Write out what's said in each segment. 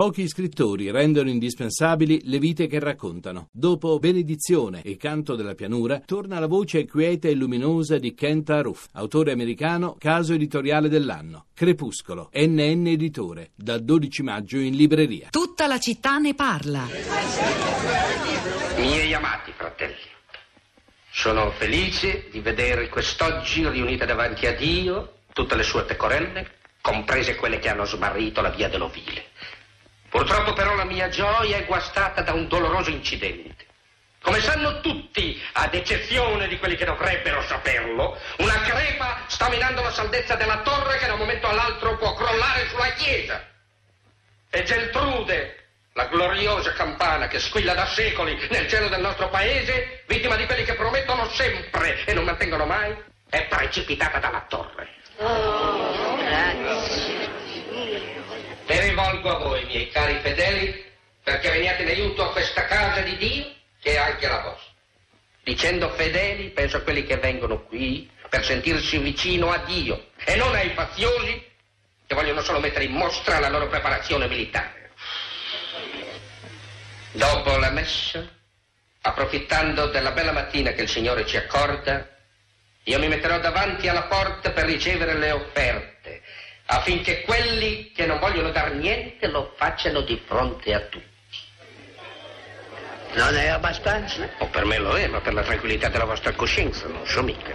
Pochi scrittori rendono indispensabili le vite che raccontano. Dopo Benedizione e Canto della pianura, torna la voce quieta e luminosa di Kent Aruf, autore americano, caso editoriale dell'anno. Crepuscolo, NN Editore, dal 12 maggio in libreria. Tutta la città ne parla. Miei amati fratelli, sono felice di vedere quest'oggi riunite davanti a Dio tutte le sue pecorelle, comprese quelle che hanno smarrito la via dell'ovile. Purtroppo però la mia gioia è guastata da un doloroso incidente. Come sanno tutti, ad eccezione di quelli che dovrebbero saperlo, una crepa sta minando la saldezza della torre che da un momento all'altro può crollare sulla chiesa. E Geltrude, la gloriosa campana che squilla da secoli nel cielo del nostro paese, vittima di quelli che promettono sempre e non mantengono mai, è precipitata dalla torre. Oh, grazie. Rivolgo a voi, miei cari fedeli, perché veniate in aiuto a questa casa di Dio, che è anche la vostra. Dicendo fedeli, penso a quelli che vengono qui per sentirsi vicino a Dio e non ai faziosi che vogliono solo mettere in mostra la loro preparazione militare. Dopo la messa, approfittando della bella mattina che il Signore ci accorda, io mi metterò davanti alla porta per ricevere le offerte affinché quelli che non vogliono dar niente lo facciano di fronte a tutti. Non è abbastanza? O per me lo è, ma per la tranquillità della vostra coscienza non so mica.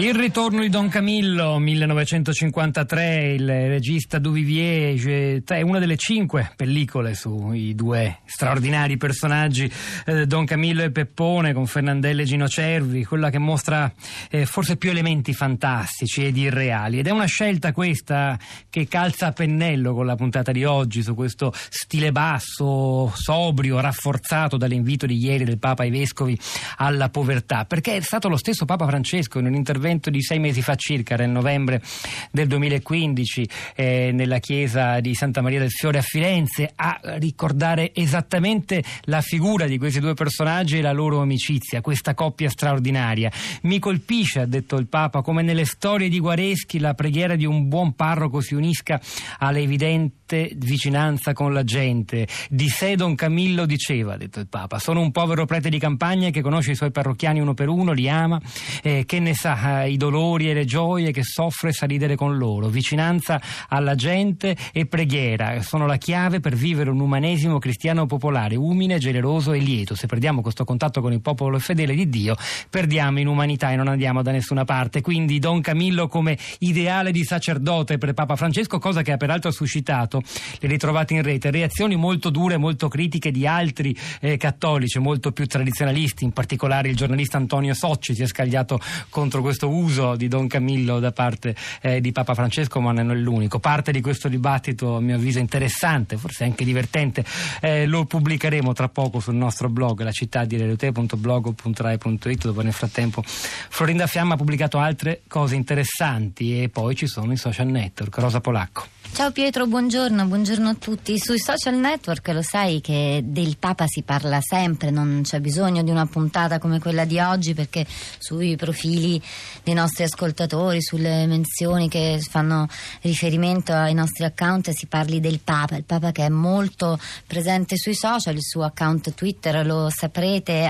Il ritorno di Don Camillo, 1953, il regista Duvivier, è una delle cinque pellicole sui due straordinari personaggi, eh, Don Camillo e Peppone, con Fernandelle e Gino Cervi, quella che mostra eh, forse più elementi fantastici ed irreali. Ed è una scelta questa che calza a pennello con la puntata di oggi, su questo stile basso, sobrio, rafforzato dall'invito di ieri del Papa ai Vescovi alla povertà, perché è stato lo stesso Papa Francesco in un intervento intervento di sei mesi fa circa, nel novembre del 2015, eh, nella chiesa di Santa Maria del Fiore a Firenze, a ricordare esattamente la figura di questi due personaggi e la loro amicizia, questa coppia straordinaria. Mi colpisce, ha detto il Papa, come nelle storie di Guareschi la preghiera di un buon parroco si unisca all'evidente vicinanza con la gente. Di sé Don Camillo diceva, ha detto il Papa, sono un povero prete di campagna che conosce i suoi parrocchiani uno per uno, li ama, eh, che ne sa i dolori e le gioie che soffre sa ridere con loro. Vicinanza alla gente e preghiera sono la chiave per vivere un umanesimo cristiano popolare, umile, generoso e lieto. Se perdiamo questo contatto con il popolo fedele di Dio, perdiamo in umanità e non andiamo da nessuna parte. Quindi Don Camillo come ideale di sacerdote per Papa Francesco, cosa che ha peraltro suscitato, le ritrovate in rete, reazioni molto dure, molto critiche di altri eh, cattolici, molto più tradizionalisti, in particolare il giornalista Antonio Socci si è scagliato contro questo uso di Don Camillo da parte eh, di Papa Francesco, ma non è l'unico. Parte di questo dibattito, a mio avviso, interessante, forse anche divertente, eh, lo pubblicheremo tra poco sul nostro blog, la città di reliote.blog.rai.it, dove nel frattempo Florinda Fiamma ha pubblicato altre cose interessanti e poi ci sono i social network. Rosa Polacco. Ciao Pietro, buongiorno, buongiorno a tutti. Sui social network lo sai che del Papa si parla sempre, non c'è bisogno di una puntata come quella di oggi perché sui profili dei nostri ascoltatori, sulle menzioni che fanno riferimento ai nostri account si parli del Papa, il Papa che è molto presente sui social, il suo account Twitter lo saprete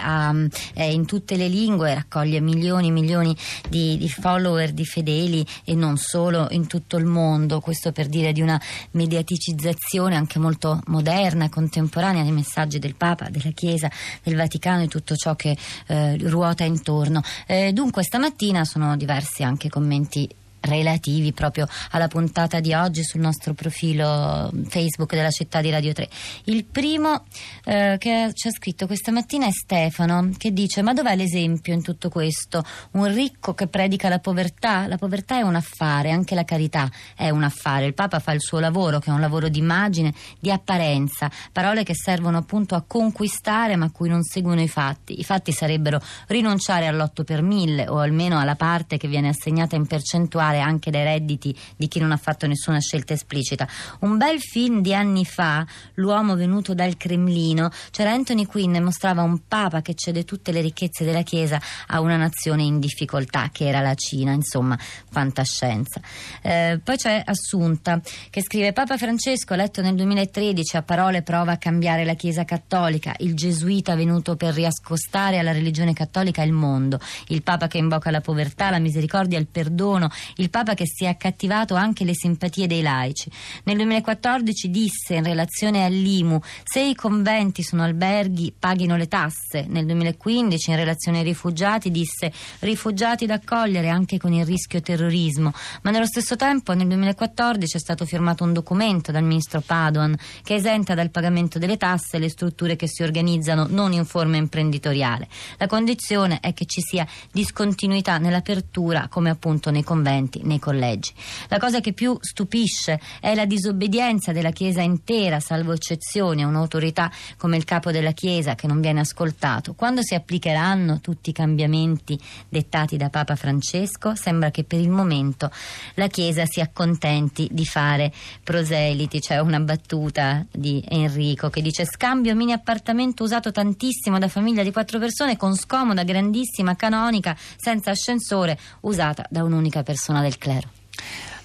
è in tutte le lingue, raccoglie milioni e milioni di, di follower, di fedeli e non solo in tutto il mondo, questo per dire di una mediaticizzazione anche molto moderna, contemporanea dei messaggi del Papa, della Chiesa, del Vaticano e tutto ciò che eh, ruota intorno. Eh, dunque stamattina sono diversi anche commenti relativi proprio alla puntata di oggi sul nostro profilo Facebook della città di Radio 3. Il primo eh, che ci ha scritto questa mattina è Stefano che dice ma dov'è l'esempio in tutto questo? Un ricco che predica la povertà? La povertà è un affare, anche la carità è un affare. Il Papa fa il suo lavoro che è un lavoro di immagine, di apparenza, parole che servono appunto a conquistare ma a cui non seguono i fatti. I fatti sarebbero rinunciare all'8 per mille o almeno alla parte che viene assegnata in percentuale fare anche dai redditi di chi non ha fatto nessuna scelta esplicita. Un bel film di anni fa, L'uomo venuto dal Cremlino, c'era Anthony Quinn e mostrava un papa che cede tutte le ricchezze della Chiesa a una nazione in difficoltà, che era la Cina, insomma, fantascienza. Eh, poi c'è Assunta che scrive Papa Francesco, letto nel 2013, a parole prova a cambiare la Chiesa cattolica, il gesuita venuto per riascostare alla religione cattolica il mondo, il Papa che invoca la povertà, la misericordia, il perdono, il Papa che si è accattivato anche le simpatie dei laici. Nel 2014 disse in relazione all'IMU se i conventi sono alberghi paghino le tasse. Nel 2015 in relazione ai rifugiati disse rifugiati da accogliere anche con il rischio terrorismo, ma nello stesso tempo nel 2014 è stato firmato un documento dal ministro Padoan che esenta dal pagamento delle tasse le strutture che si organizzano non in forma imprenditoriale. La condizione è che ci sia discontinuità nell'apertura come appunto nei conventi, nei collegi. La cosa che più stupisce è la disobbedienza della Chiesa intera, salvo eccezioni, a un'autorità come il capo della Chiesa che non viene ascoltato. Quando si applicheranno tutti i cambiamenti dettati da Papa Francesco, sembra che per il momento la Chiesa si accontenti di fare proseliti. C'è una battuta di Enrico che dice scambio mini appartamento usato tantissimo da famiglia di quattro persone con scomoda grandissima canonica senza ascensore usata da un'unica persona del clero.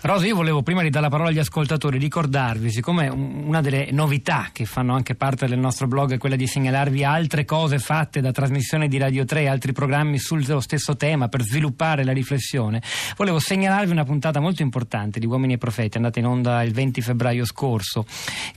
Rosa, io volevo prima di dare la parola agli ascoltatori ricordarvi, siccome una delle novità che fanno anche parte del nostro blog è quella di segnalarvi altre cose fatte da trasmissione di Radio 3 e altri programmi sullo stesso tema per sviluppare la riflessione, volevo segnalarvi una puntata molto importante di Uomini e Profeti, andata in onda il 20 febbraio scorso,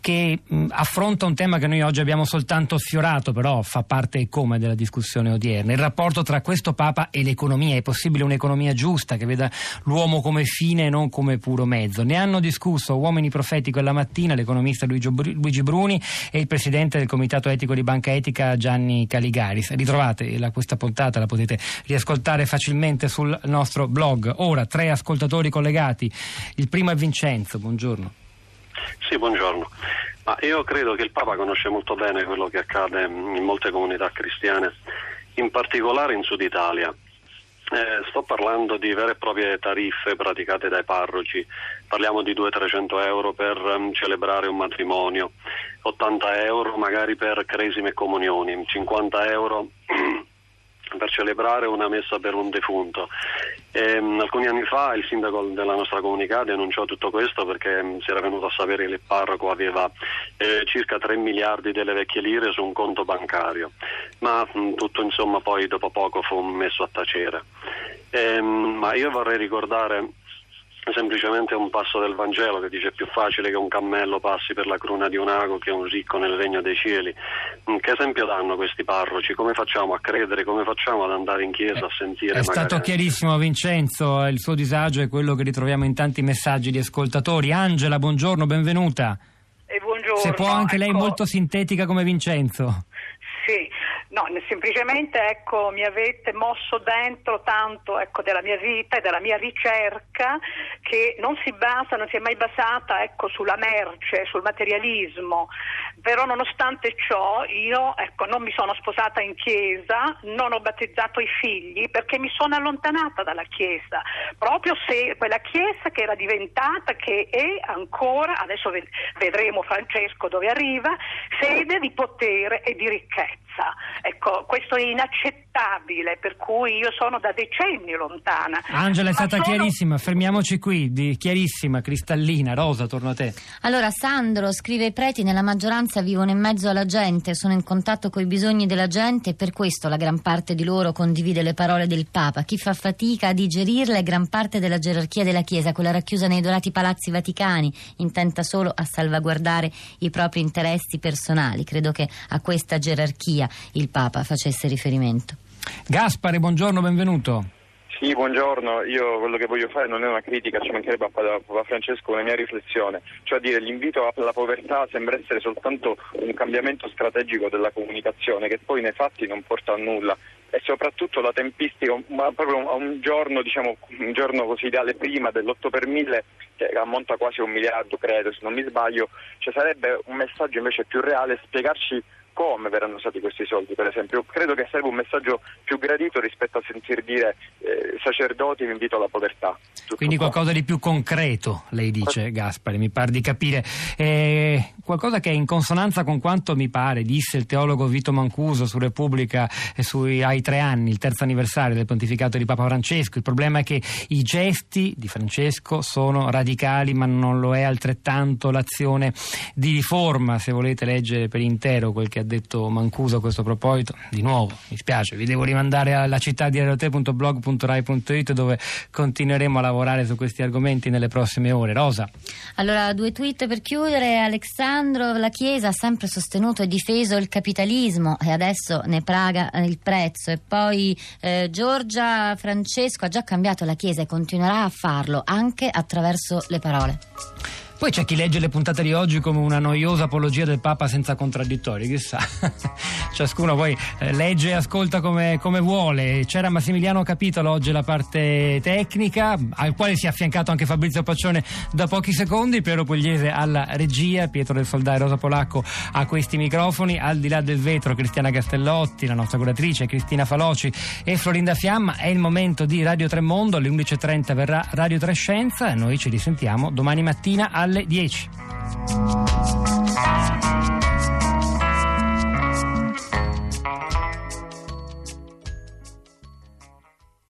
che affronta un tema che noi oggi abbiamo soltanto sfiorato, però fa parte come della discussione odierna, il rapporto tra questo Papa e l'economia. È possibile un'economia giusta che veda l'uomo come fine e non come puro mezzo. Ne hanno discusso Uomini Profeti quella mattina l'economista Luigi Bruni e il presidente del Comitato Etico di Banca Etica Gianni Caligaris. Ritrovate la, questa puntata, la potete riascoltare facilmente sul nostro blog. Ora, tre ascoltatori collegati. Il primo è Vincenzo, buongiorno. Sì, buongiorno. Ma io credo che il Papa conosce molto bene quello che accade in molte comunità cristiane, in particolare in Sud Italia. Eh, sto parlando di vere e proprie tariffe praticate dai parroci, parliamo di 200-300 euro per um, celebrare un matrimonio, 80 euro magari per cresime e comunioni, 50 euro per celebrare una messa per un defunto. E, um, alcuni anni fa il sindaco della nostra comunità denunciò tutto questo perché um, si era venuto a sapere che il parroco aveva eh, circa 3 miliardi delle vecchie lire su un conto bancario, ma mh, tutto insomma poi dopo poco fu messo a tacere. E, ma io vorrei ricordare semplicemente un passo del Vangelo che dice è più facile che un cammello passi per la cruna di un ago che un ricco nel regno dei cieli. Mm, che esempio danno questi parroci? Come facciamo a credere? Come facciamo ad andare in chiesa a sentire? È magari... stato chiarissimo Vincenzo, il suo disagio è quello che ritroviamo in tanti messaggi di ascoltatori. Angela, buongiorno, benvenuta. E buongiorno. Se può anche lei ecco, molto sintetica come Vincenzo. No, semplicemente ecco, mi avete mosso dentro tanto ecco, della mia vita e della mia ricerca che non si basa, non si è mai basata ecco, sulla merce, sul materialismo. Però nonostante ciò io ecco, non mi sono sposata in chiesa, non ho battezzato i figli perché mi sono allontanata dalla chiesa, proprio se quella chiesa che era diventata, che è ancora, adesso vedremo Francesco dove arriva, sede di potere e di ricchezza. Ecco, questo è inaccettabile, per cui io sono da decenni lontana. Angela è stata sono- chiarissima, fermiamoci qui, di- chiarissima, cristallina. Rosa, torno a te. Allora, Sandro scrive: I preti nella maggioranza vivono in mezzo alla gente, sono in contatto con i bisogni della gente e per questo la gran parte di loro condivide le parole del Papa. Chi fa fatica a digerirle è gran parte della gerarchia della Chiesa, quella racchiusa nei dorati palazzi vaticani, intenta solo a salvaguardare i propri interessi personali. Credo che a questa gerarchia il Papa facesse riferimento. Gaspare, buongiorno, benvenuto. Sì, buongiorno. Io quello che voglio fare non è una critica, ci mancherebbe a Papa Papa Francesco una mia riflessione, cioè dire l'invito alla povertà sembra essere soltanto un cambiamento strategico della comunicazione che poi nei fatti non porta a nulla e soprattutto la tempistica, ma proprio a un giorno, diciamo, un giorno così ideale prima dell'8 per 1000 che ammonta quasi a un miliardo, credo, se non mi sbaglio, cioè sarebbe un messaggio invece più reale spiegarci come verranno usati questi soldi, per esempio. Credo che sarebbe un messaggio più gradito rispetto a sentir dire eh, sacerdoti vi invito alla povertà. Tutto Quindi qua. qualcosa di più concreto, lei dice Gaspari, mi pare di capire. Eh, qualcosa che è in consonanza con quanto mi pare disse il teologo Vito Mancuso su Repubblica eh, sui, ai tre anni, il terzo anniversario del pontificato di Papa Francesco. Il problema è che i gesti di Francesco sono radicali, ma non lo è altrettanto l'azione di riforma. Se volete leggere per intero quel che ha detto Mancuso a questo proposito, di nuovo mi spiace, vi devo rimandare alla città di radiote.blog.rai.it dove continueremo a lavorare su questi argomenti nelle prossime ore. Rosa. Allora, due tweet per chiudere. Alessandro, la Chiesa ha sempre sostenuto e difeso il capitalismo e adesso ne praga eh, il prezzo. E poi eh, Giorgia Francesco ha già cambiato la Chiesa e continuerà a farlo anche attraverso le parole. Poi c'è chi legge le puntate di oggi come una noiosa apologia del Papa senza contraddittori, chissà. Ciascuno poi eh, legge e ascolta come, come, vuole. C'era Massimiliano Capitolo oggi la parte tecnica, al quale si è affiancato anche Fabrizio Paccione da pochi secondi, Piero Pugliese alla regia, Pietro del Soldà e Rosa Polacco a questi microfoni, al di là del vetro Cristiana Castellotti, la nostra curatrice Cristina Faloci e Florinda Fiamma. È il momento di Radio Tremondo, alle 11.30 verrà Radio Trescenza e noi ci risentiamo domani mattina alle 10.